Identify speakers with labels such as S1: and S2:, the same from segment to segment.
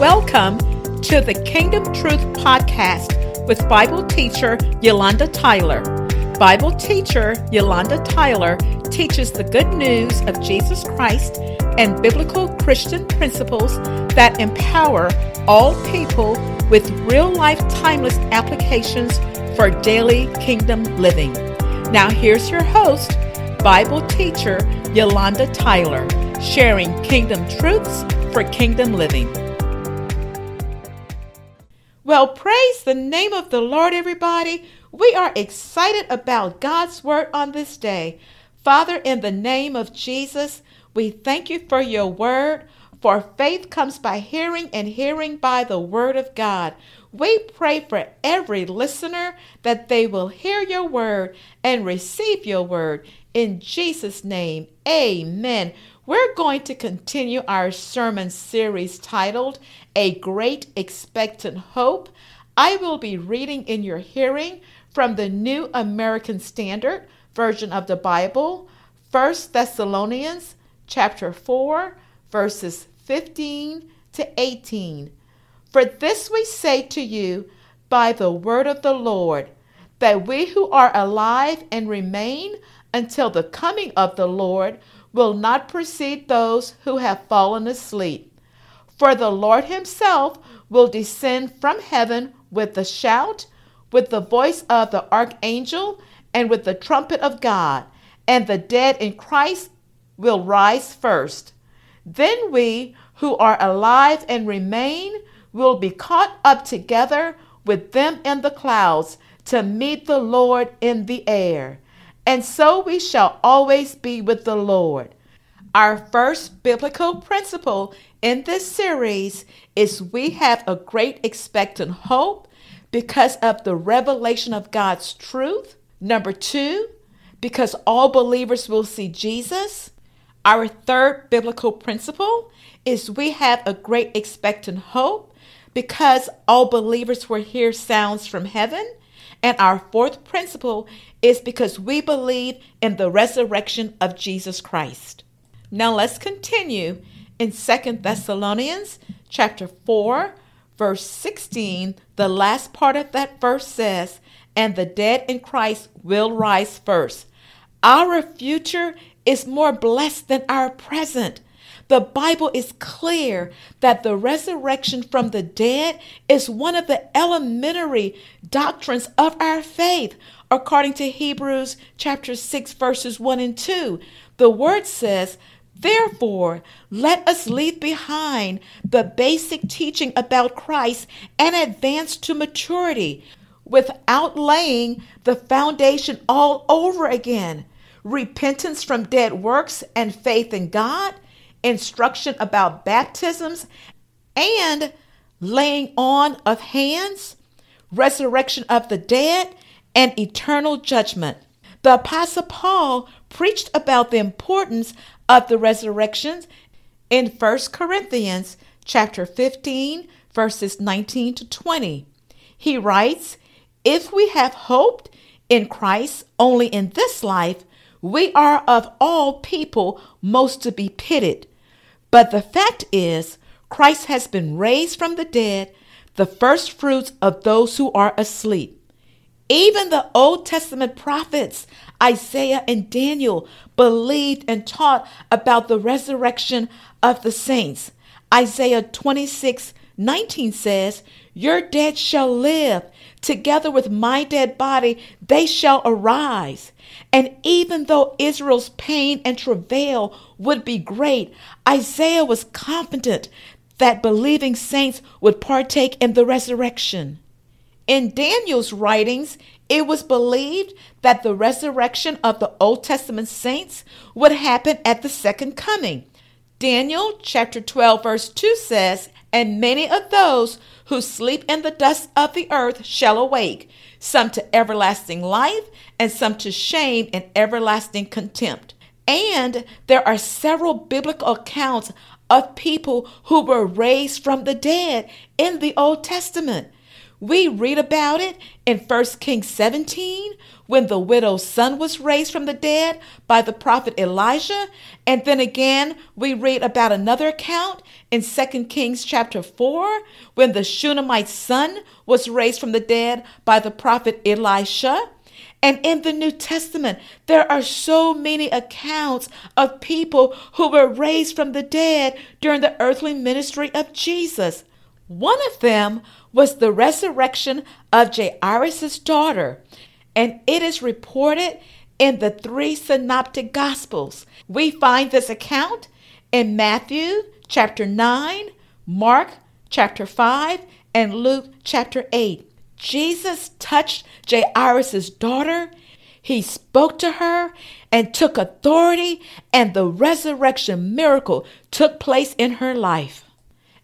S1: Welcome to the Kingdom Truth Podcast with Bible teacher Yolanda Tyler. Bible teacher Yolanda Tyler teaches the good news of Jesus Christ and biblical Christian principles that empower all people with real life timeless applications for daily kingdom living. Now, here's your host, Bible teacher Yolanda Tyler, sharing kingdom truths for kingdom living. Well, praise the name of the Lord, everybody. We are excited about God's word on this day. Father, in the name of Jesus, we thank you for your word. For faith comes by hearing, and hearing by the word of God. We pray for every listener that they will hear your word and receive your word. In Jesus' name, amen. We're going to continue our sermon series titled A Great Expectant Hope. I will be reading in your hearing from the New American Standard version of the Bible, 1 Thessalonians chapter 4, verses 15 to 18. For this we say to you by the word of the Lord, that we who are alive and remain until the coming of the Lord will not precede those who have fallen asleep. For the Lord himself will descend from heaven with a shout, with the voice of the archangel, and with the trumpet of God, and the dead in Christ will rise first. Then we who are alive and remain will be caught up together with them in the clouds to meet the Lord in the air and so we shall always be with the Lord. Our first biblical principle in this series is we have a great expectant hope because of the revelation of God's truth. Number two, because all believers will see Jesus. Our third biblical principle is we have a great expectant hope because all believers will hear sounds from heaven. And our fourth principle is because we believe in the resurrection of Jesus Christ. Now let's continue in Second Thessalonians chapter 4 verse 16. The last part of that verse says, "And the dead in Christ will rise first." Our future is more blessed than our present. The Bible is clear that the resurrection from the dead is one of the elementary doctrines of our faith, according to Hebrews chapter 6 verses 1 and 2. The word says, Therefore, let us leave behind the basic teaching about Christ and advance to maturity without laying the foundation all over again. Repentance from dead works and faith in God instruction about baptisms and laying on of hands, resurrection of the dead, and eternal judgment. The Apostle Paul preached about the importance of the resurrections in 1 Corinthians chapter 15 verses 19 to 20. He writes, "If we have hoped in Christ only in this life, we are of all people most to be pitied. But the fact is, Christ has been raised from the dead, the first fruits of those who are asleep. Even the Old Testament prophets, Isaiah and Daniel, believed and taught about the resurrection of the saints. Isaiah 26 19 says, Your dead shall live. Together with my dead body, they shall arise. And even though Israel's pain and travail would be great, Isaiah was confident that believing saints would partake in the resurrection. In Daniel's writings, it was believed that the resurrection of the Old Testament saints would happen at the second coming. Daniel chapter 12 verse 2 says, "And many of those who sleep in the dust of the earth shall awake, some to everlasting life, and some to shame and everlasting contempt." And there are several biblical accounts of people who were raised from the dead in the Old Testament. We read about it in 1 Kings 17 when the widow's son was raised from the dead by the prophet Elijah. And then again, we read about another account in 2 Kings chapter 4 when the Shunammite son was raised from the dead by the prophet Elisha. And in the New Testament, there are so many accounts of people who were raised from the dead during the earthly ministry of Jesus. One of them was the resurrection of Jairus' daughter, and it is reported in the three synoptic gospels. We find this account in Matthew chapter 9, Mark chapter 5, and Luke chapter 8. Jesus touched Jairus' daughter. He spoke to her and took authority, and the resurrection miracle took place in her life.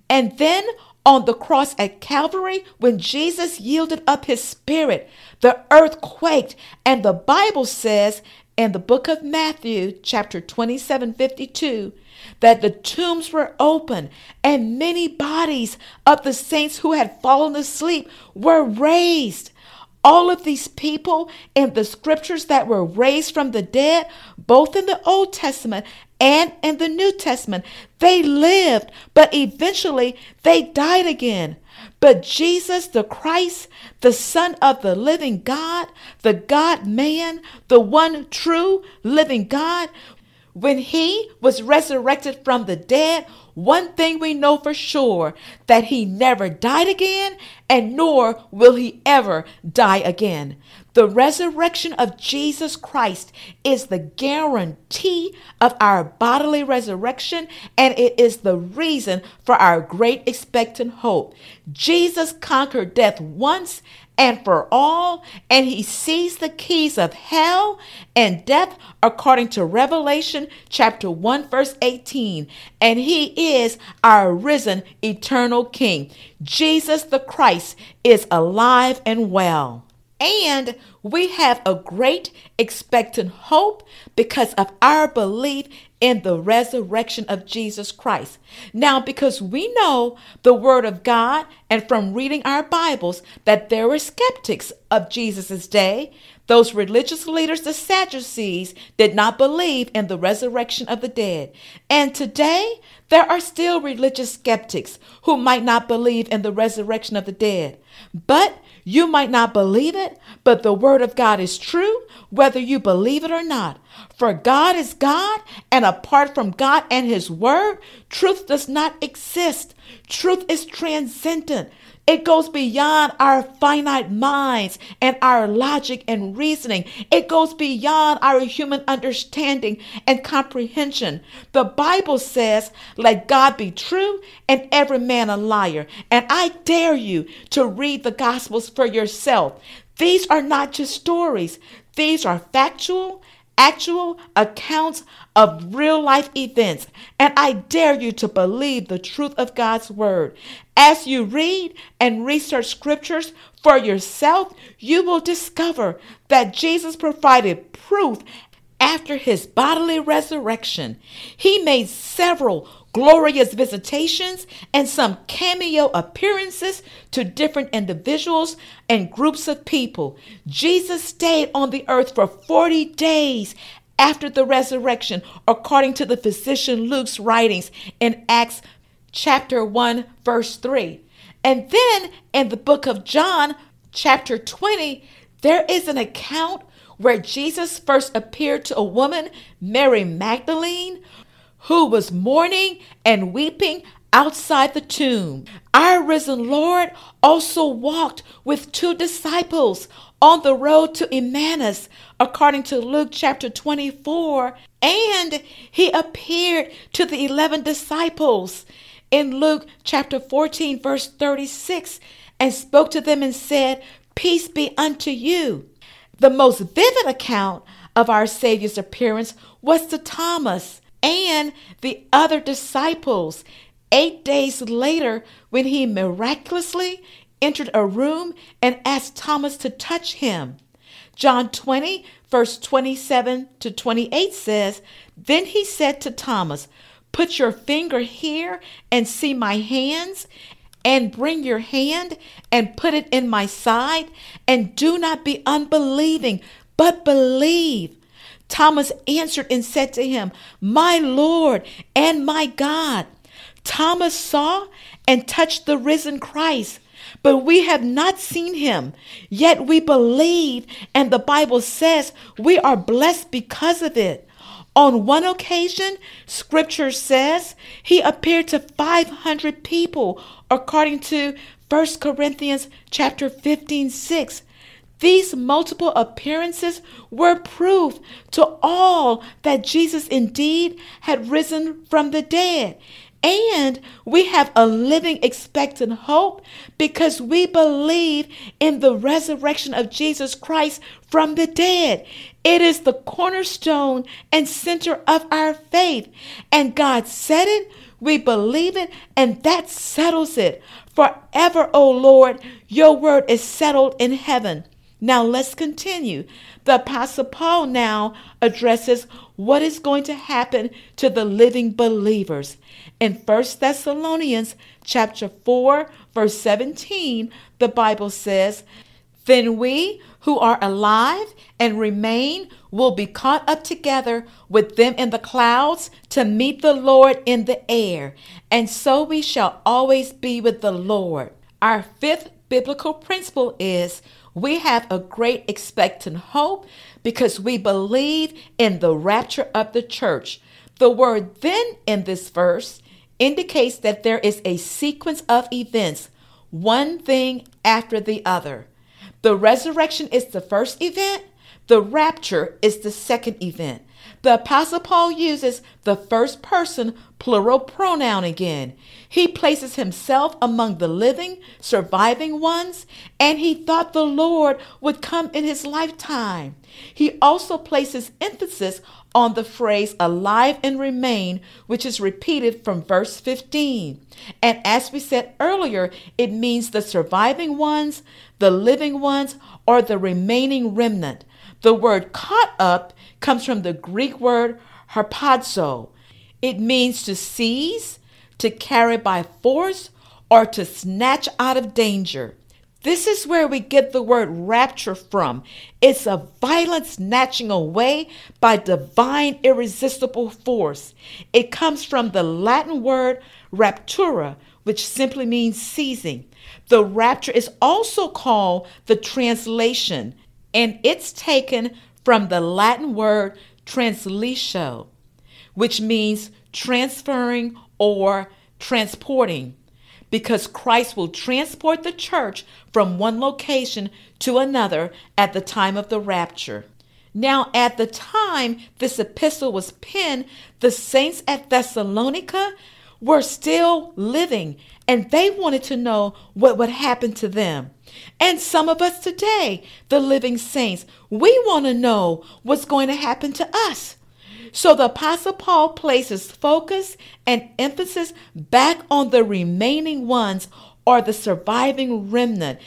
S1: And then on the cross at Calvary, when Jesus yielded up his spirit, the earth quaked, and the Bible says in the book of Matthew, chapter 27 52, that the tombs were open and many bodies of the saints who had fallen asleep were raised. All of these people in the scriptures that were raised from the dead, both in the Old Testament and in the New Testament, they lived, but eventually they died again. But Jesus, the Christ, the Son of the living God, the God man, the one true living God, when he was resurrected from the dead, one thing we know for sure that he never died again, and nor will he ever die again. The resurrection of Jesus Christ is the guarantee of our bodily resurrection, and it is the reason for our great expectant hope. Jesus conquered death once and for all, and he seized the keys of hell and death according to Revelation chapter 1 verse 18. And he is our risen eternal king. Jesus the Christ is alive and well. And we have a great expectant hope because of our belief in the resurrection of Jesus Christ. Now, because we know the Word of God and from reading our Bibles that there were skeptics of Jesus' day, those religious leaders, the Sadducees, did not believe in the resurrection of the dead. And today, there are still religious skeptics who might not believe in the resurrection of the dead. But you might not believe it, but the word of God is true, whether you believe it or not. For God is God, and apart from God and his word, truth does not exist. Truth is transcendent. It goes beyond our finite minds and our logic and reasoning. It goes beyond our human understanding and comprehension. The Bible says, Let God be true and every man a liar. And I dare you to read the Gospels for yourself. These are not just stories, these are factual actual accounts of real life events, and I dare you to believe the truth of God's word. As you read and research scriptures for yourself, you will discover that Jesus provided proof after his bodily resurrection. He made several glorious visitations and some cameo appearances to different individuals and groups of people. Jesus stayed on the earth for 40 days after the resurrection, according to the physician Luke's writings in Acts chapter 1, verse 3. And then in the book of John, chapter 20, there is an account where Jesus first appeared to a woman, Mary Magdalene, who was mourning and weeping outside the tomb. Our risen Lord also walked with two disciples on the road to Emmaus, according to Luke chapter 24, and he appeared to the 11 disciples in Luke chapter 14, verse 36, and spoke to them and said, Peace be unto you. The most vivid account of our Savior's appearance was to Thomas and the other disciples. Eight days later, when he miraculously entered a room and asked Thomas to touch him. John 20, verse 27 to 28 says, Then he said to Thomas, Put your finger here and see my hands, and bring your hand and put it in my side, and do not be unbelieving, but believe. Thomas answered and said to him, My Lord and my God. Thomas saw and touched the risen Christ, but we have not seen him. Yet we believe, and the Bible says we are blessed because of it. On one occasion, scripture says he appeared to 500 people according to 1 Corinthians chapter 15, 6. These multiple appearances were proof to all that Jesus indeed had risen from the dead. And we have a living expectant hope because we believe in the resurrection of Jesus Christ from the dead. It is the cornerstone and center of our faith. And God said it, we believe it, and that settles it. Forever, O Lord, your word is settled in heaven. Now let's continue. The Apostle Paul now addresses what is going to happen to the living believers. In 1 Thessalonians chapter 4, verse 17, the Bible says, Then we who are alive and remain will be caught up together with them in the clouds to meet the Lord in the air, and so we shall always be with the Lord. Our fifth biblical principle is we have a great expectant hope because we believe in the rapture of the church. The word then in this verse indicates that there is a sequence of events, one thing after the other. The resurrection is the first event, the rapture is the second event. The Apostle Paul uses the first person plural pronoun again. He places himself among the living, surviving ones, and he thought the Lord would come in his lifetime. He also places emphasis on the phrase alive and remain, which is repeated from verse 15. And as we said earlier, it means the surviving ones, the living ones, or the remaining remnant. The word caught up comes from the Greek word harpazo. It means to seize, to carry by force, or to snatch out of danger. This is where we get the word rapture from. It's a violent snatching away by divine irresistible force. It comes from the Latin word raptura, which simply means seizing. The rapture is also called the translation and it's taken from the Latin word translatio, which means transferring or transporting, because Christ will transport the church from one location to another at the time of the rapture. Now, at the time this epistle was penned, the saints at Thessalonica were still living and they wanted to know what would happen to them. And some of us today, the living saints, we want to know what's going to happen to us. So the Apostle Paul places focus and emphasis back on the remaining ones or the surviving remnant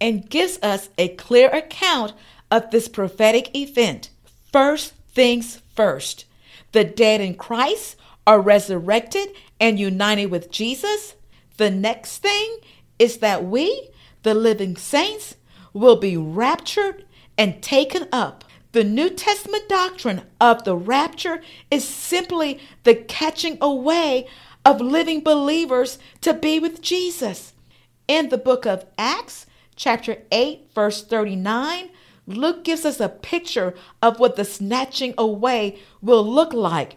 S1: and gives us a clear account of this prophetic event. First things first, the dead in Christ are resurrected and united with Jesus. The next thing is that we, the living saints, will be raptured and taken up. The New Testament doctrine of the rapture is simply the catching away of living believers to be with Jesus. In the book of Acts, chapter 8, verse 39, Luke gives us a picture of what the snatching away will look like.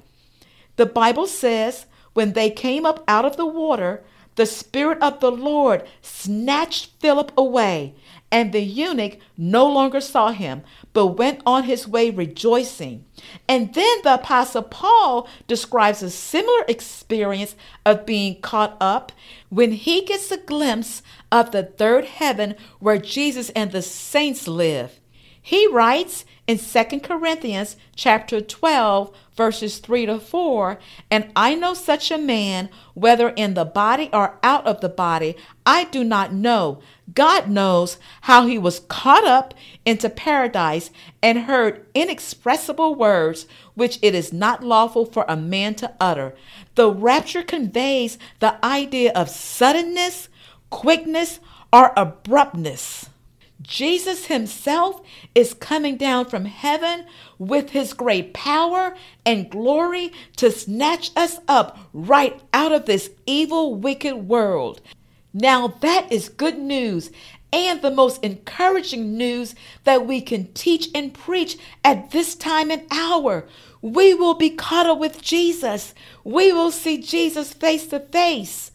S1: The Bible says, when they came up out of the water, the Spirit of the Lord snatched Philip away, and the eunuch no longer saw him, but went on his way rejoicing. And then the Apostle Paul describes a similar experience of being caught up when he gets a glimpse of the third heaven where Jesus and the saints live. He writes in 2 Corinthians chapter 12 verses 3 to 4, and I know such a man whether in the body or out of the body, I do not know. God knows how he was caught up into paradise and heard inexpressible words which it is not lawful for a man to utter. The rapture conveys the idea of suddenness, quickness, or abruptness. Jesus himself is coming down from heaven with his great power and glory to snatch us up right out of this evil, wicked world. Now, that is good news and the most encouraging news that we can teach and preach at this time and hour. We will be caught up with Jesus. We will see Jesus face to face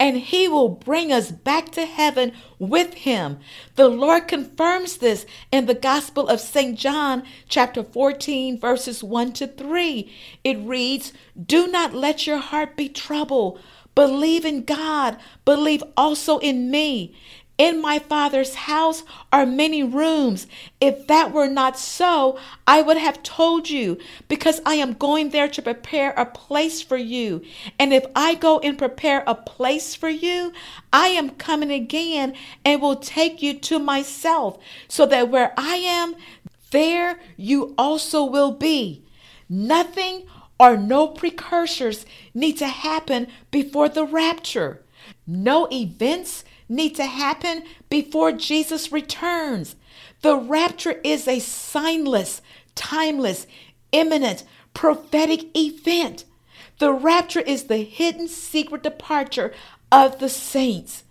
S1: and he will bring us back to heaven with him. The Lord confirms this in the Gospel of St. John, chapter 14, verses 1 to 3. It reads, Do not let your heart be troubled. Believe in God, believe also in me. In my Father's house are many rooms. If that were not so, I would have told you, because I am going there to prepare a place for you. And if I go and prepare a place for you, I am coming again and will take you to myself, so that where I am, there you also will be. Nothing or no precursors need to happen before the rapture. No events need to happen before Jesus returns. The rapture is a signless, timeless, imminent, prophetic event. The rapture is the hidden secret departure of the saints.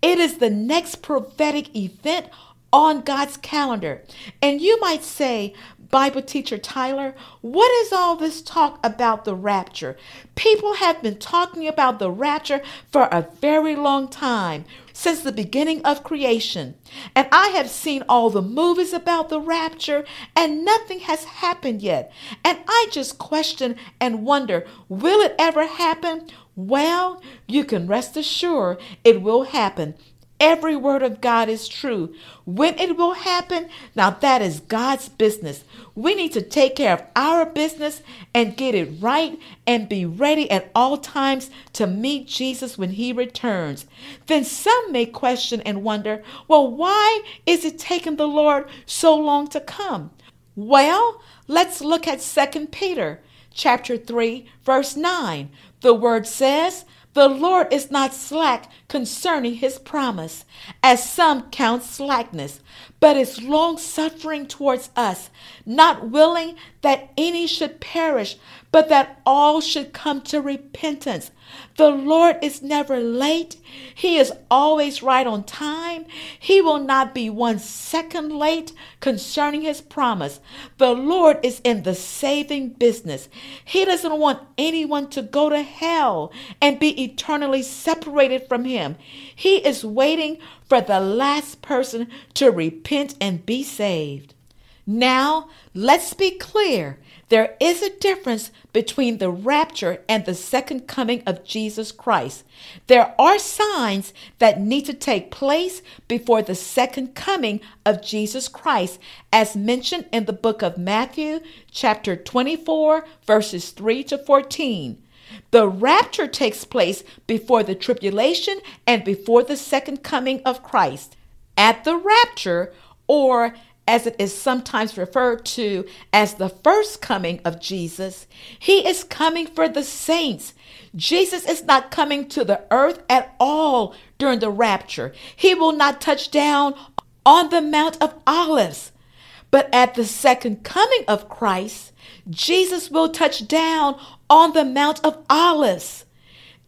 S1: It is the next prophetic event on God's calendar. And you might say, Bible teacher Tyler, what is all this talk about the rapture? People have been talking about the rapture for a very long time, since the beginning of creation. And I have seen all the movies about the rapture, and nothing has happened yet. And I just question and wonder will it ever happen? Well, you can rest assured it will happen Every word of God is true. When it will happen, now that is God's business. We need to take care of our business and get it right and be ready at all times to meet Jesus when he returns. Then some may question and wonder, well, why is it taking the Lord so long to come? Well, let's look at 2 Peter chapter 3 verse 9. The word says, the Lord is not slack concerning his promise, as some count slackness, but is long suffering towards us, not willing that any should perish, but that all should come to repentance. The Lord is never late. He is always right on time. He will not be one second late concerning his promise. The Lord is in the saving business. He doesn't want anyone to go to hell and be eternally separated from him. He is waiting for the last person to repent and be saved. Now, let's be clear. There is a difference between the rapture and the second coming of Jesus Christ. There are signs that need to take place before the second coming of Jesus Christ, as mentioned in the book of Matthew, chapter 24, verses 3 to 14. The rapture takes place before the tribulation and before the second coming of Christ. At the rapture, or as it is sometimes referred to as the first coming of Jesus, he is coming for the saints. Jesus is not coming to the earth at all during the rapture. He will not touch down on the Mount of Olives. But at the second coming of Christ, Jesus will touch down on the Mount of Olives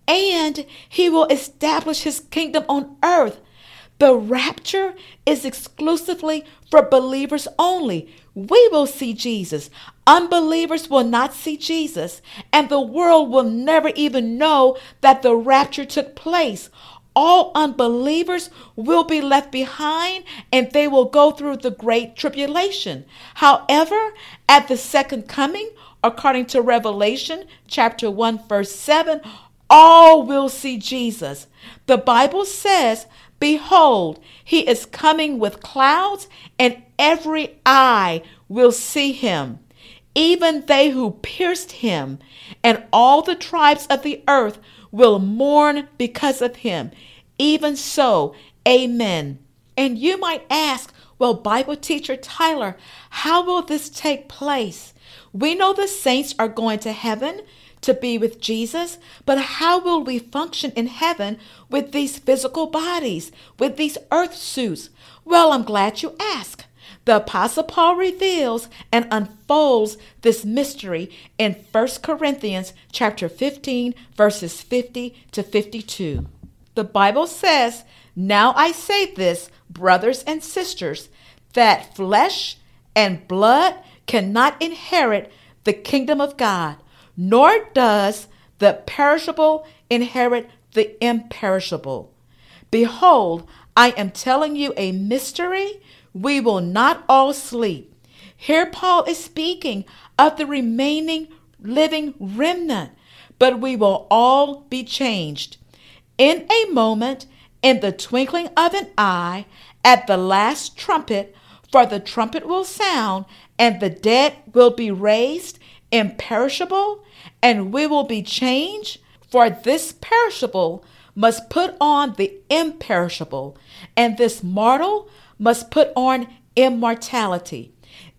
S1: and he will establish his kingdom on earth the rapture is exclusively for believers only. We will see Jesus. Unbelievers will not see Jesus, and the world will never even know that the rapture took place. All unbelievers will be left behind and they will go through the great tribulation. However, at the second coming, according to Revelation chapter 1 verse 7, all will see Jesus. The Bible says Behold, he is coming with clouds, and every eye will see him, even they who pierced him, and all the tribes of the earth will mourn because of him. Even so, amen. And you might ask, well, Bible teacher Tyler, how will this take place? We know the saints are going to heaven to be with Jesus, but how will we function in heaven with these physical bodies, with these earth suits? Well, I'm glad you ask. The Apostle Paul reveals and unfolds this mystery in 1 Corinthians chapter 15, verses 50 to 52. The Bible says, Now I say this, brothers and sisters, that flesh and blood cannot inherit the kingdom of God, nor does the perishable inherit the imperishable. Behold, I am telling you a mystery. We will not all sleep. Here, Paul is speaking of the remaining living remnant, but we will all be changed. In a moment, in the twinkling of an eye, at the last trumpet, for the trumpet will sound, and the dead will be raised imperishable, and we will be changed. For this perishable must put on the imperishable, and this mortal must put on immortality.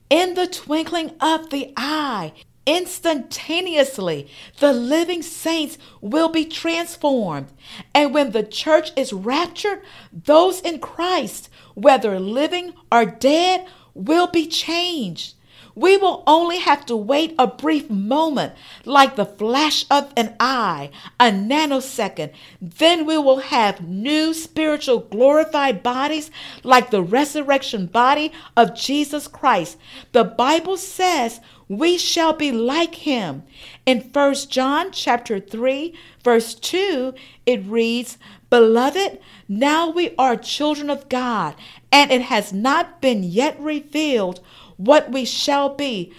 S1: In the twinkling of the eye, instantaneously, the living saints will be transformed. And when the church is raptured, those in Christ, whether living or dead, will be changed. We will only have to wait a brief moment, like the flash of an eye, a nanosecond. Then we will have new spiritual glorified bodies like the resurrection body of Jesus Christ. The Bible says we shall be like him. In 1 John chapter 3, verse 2, it reads, Beloved, now we are children of God, and it has not been yet revealed what we shall be.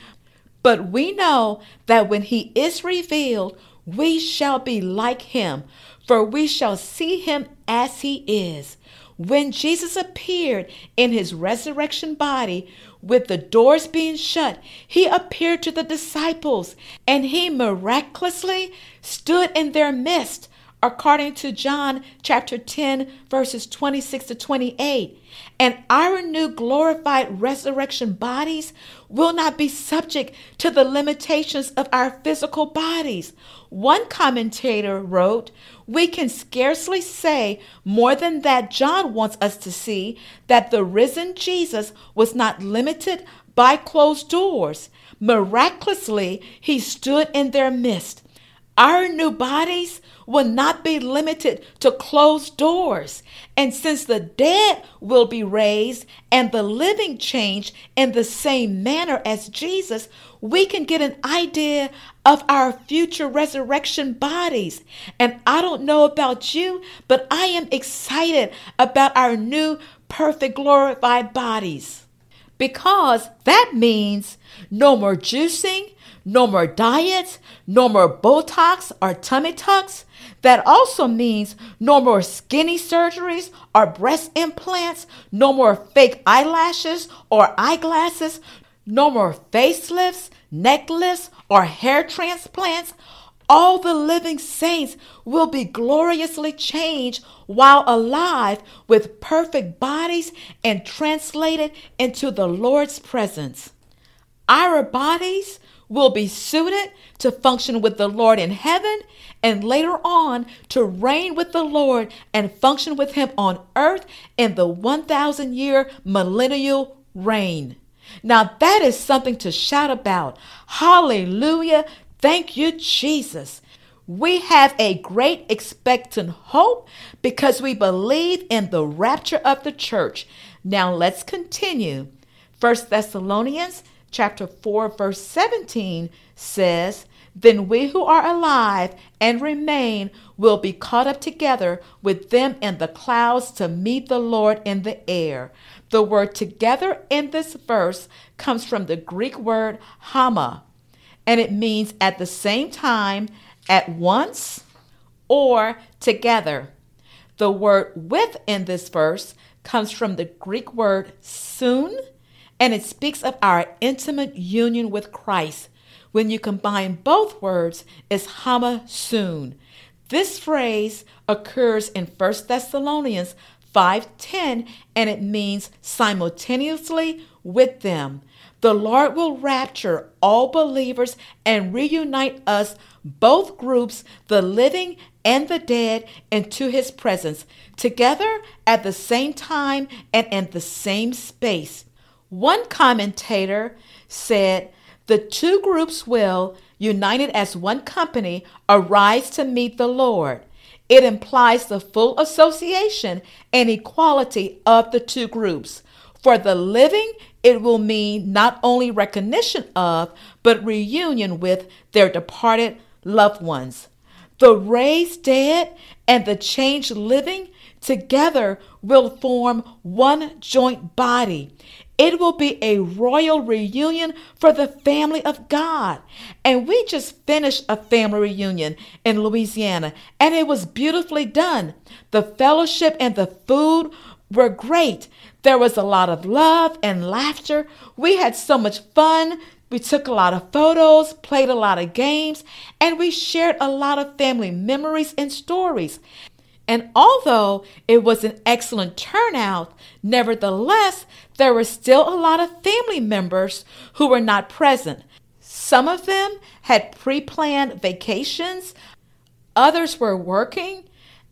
S1: But we know that when he is revealed, we shall be like him, for we shall see him as he is. When Jesus appeared in his resurrection body, with the doors being shut, he appeared to the disciples, and he miraculously stood in their midst according to John chapter 10, verses 26 to 28. And our new glorified resurrection bodies will not be subject to the limitations of our physical bodies. One commentator wrote, We can scarcely say more than that John wants us to see that the risen Jesus was not limited by closed doors. Miraculously, he stood in their midst. Our new bodies will not be limited to closed doors. And since the dead will be raised and the living changed in the same manner as Jesus, we can get an idea of our future resurrection bodies. And I don't know about you, but I am excited about our new perfect glorified bodies because that means no more juicing, no more diets, no more Botox or tummy tucks. That also means no more skinny surgeries or breast implants, no more fake eyelashes or eyeglasses, no more facelifts, neck lifts, or hair transplants. All the living saints will be gloriously changed while alive with perfect bodies and translated into the Lord's presence. Our bodies will be suited to function with the Lord in heaven and later on to reign with the Lord and function with Him on earth in the 1,000 year millennial reign. Now, that is something to shout about. Hallelujah. Thank you, Jesus. We have a great expectant hope because we believe in the rapture of the church. Now let's continue. First Thessalonians chapter 4 verse 17 says, "Then we who are alive and remain will be caught up together with them in the clouds to meet the Lord in the air." The word together in this verse comes from the Greek word hama, and it means at the same time, at once, or together. The word with in this verse comes from the Greek word soon and it speaks of our intimate union with Christ. When you combine both words, it's hama soon. This phrase occurs in 1 Thessalonians 5:10 and it means simultaneously with them. the Lord will rapture all believers and reunite us, both groups, the living and the dead, into his presence, together at the same time and in the same space. One commentator said, The two groups will, united as one company, arise to meet the Lord. It implies the full association and equality of the two groups. For the living, it will mean not only recognition of, but reunion with their departed loved ones. The raised dead and the changed living together will form one joint body. It will be a royal reunion for the family of God. And we just finished a family reunion in Louisiana, and it was beautifully done. The fellowship and the food were great. There was a lot of love and laughter. We had so much fun. We took a lot of photos, played a lot of games, and we shared a lot of family memories and stories. And although it was an excellent turnout, nevertheless, there were still a lot of family members who were not present. Some of them had pre planned vacations, others were working,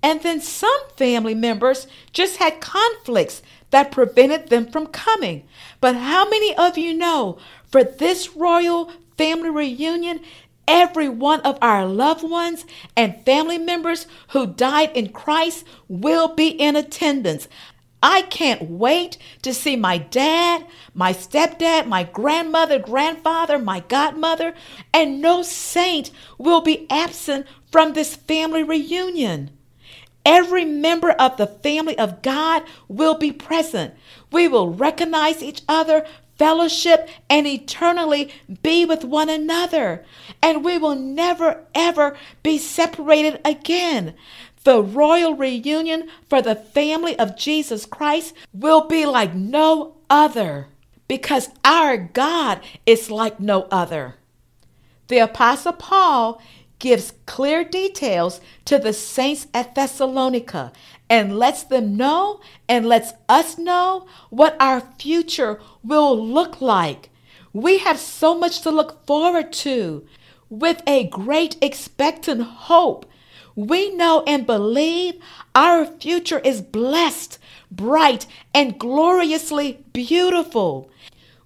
S1: and then some family members just had conflicts that prevented them from coming. But how many of you know for this royal family reunion, every one of our loved ones and family members who died in Christ will be in attendance. I can't wait to see my dad, my stepdad, my grandmother, grandfather, my godmother, and no saint will be absent from this family reunion. Every member of the family of God will be present. We will recognize each other, fellowship, and eternally be with one another. And we will never, ever be separated again. The royal reunion for the family of Jesus Christ will be like no other because our God is like no other. The Apostle Paul gives clear details to the saints at Thessalonica and lets them know and lets us know what our future will look like. We have so much to look forward to with a great expectant hope we know and believe our future is blessed, bright, and gloriously beautiful.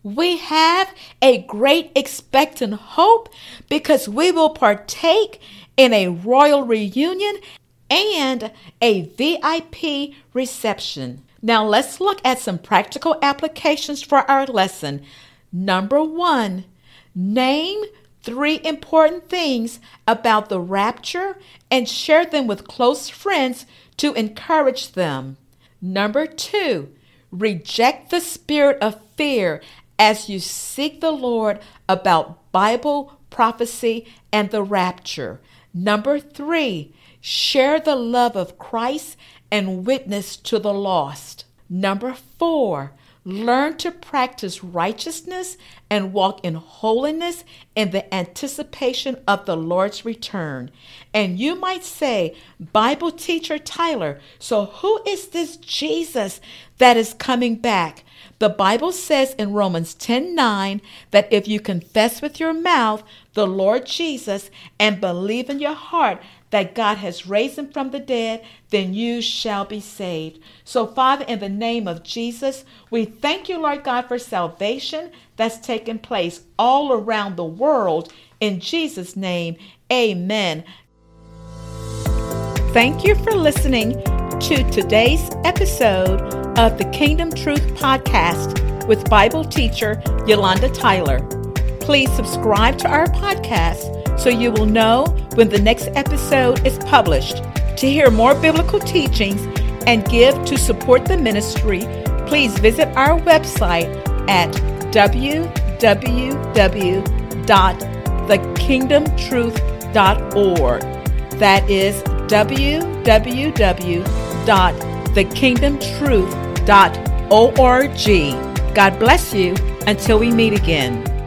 S1: We have a great expectant hope because we will partake in a royal reunion and a VIP reception. Now, let's look at some practical applications for our lesson. Number one, name three important things about the rapture and share them with close friends to encourage them. Number two, reject the spirit of fear as you seek the Lord about Bible prophecy and the rapture. Number three, share the love of Christ and witness to the lost. Number four, Learn to practice righteousness and walk in holiness in the anticipation of the Lord's return. And you might say, Bible teacher Tyler, so who is this Jesus that is coming back? The Bible says in Romans 10 9 that if you confess with your mouth the Lord Jesus and believe in your heart that God has raised him from the dead, then you shall be saved. So, Father, in the name of Jesus, we thank you, Lord God, for salvation that's taken place all around the world. In Jesus' name, amen. Thank you for listening to today's episode of the Kingdom Truth Podcast with Bible teacher Yolanda Tyler. Please subscribe to our podcast so you will know when the next episode is published. To hear more biblical teachings and give to support the ministry, please visit our website at www.thekingdomtruth.org. That is www.thekingdomtruth.org. God bless you until we meet again.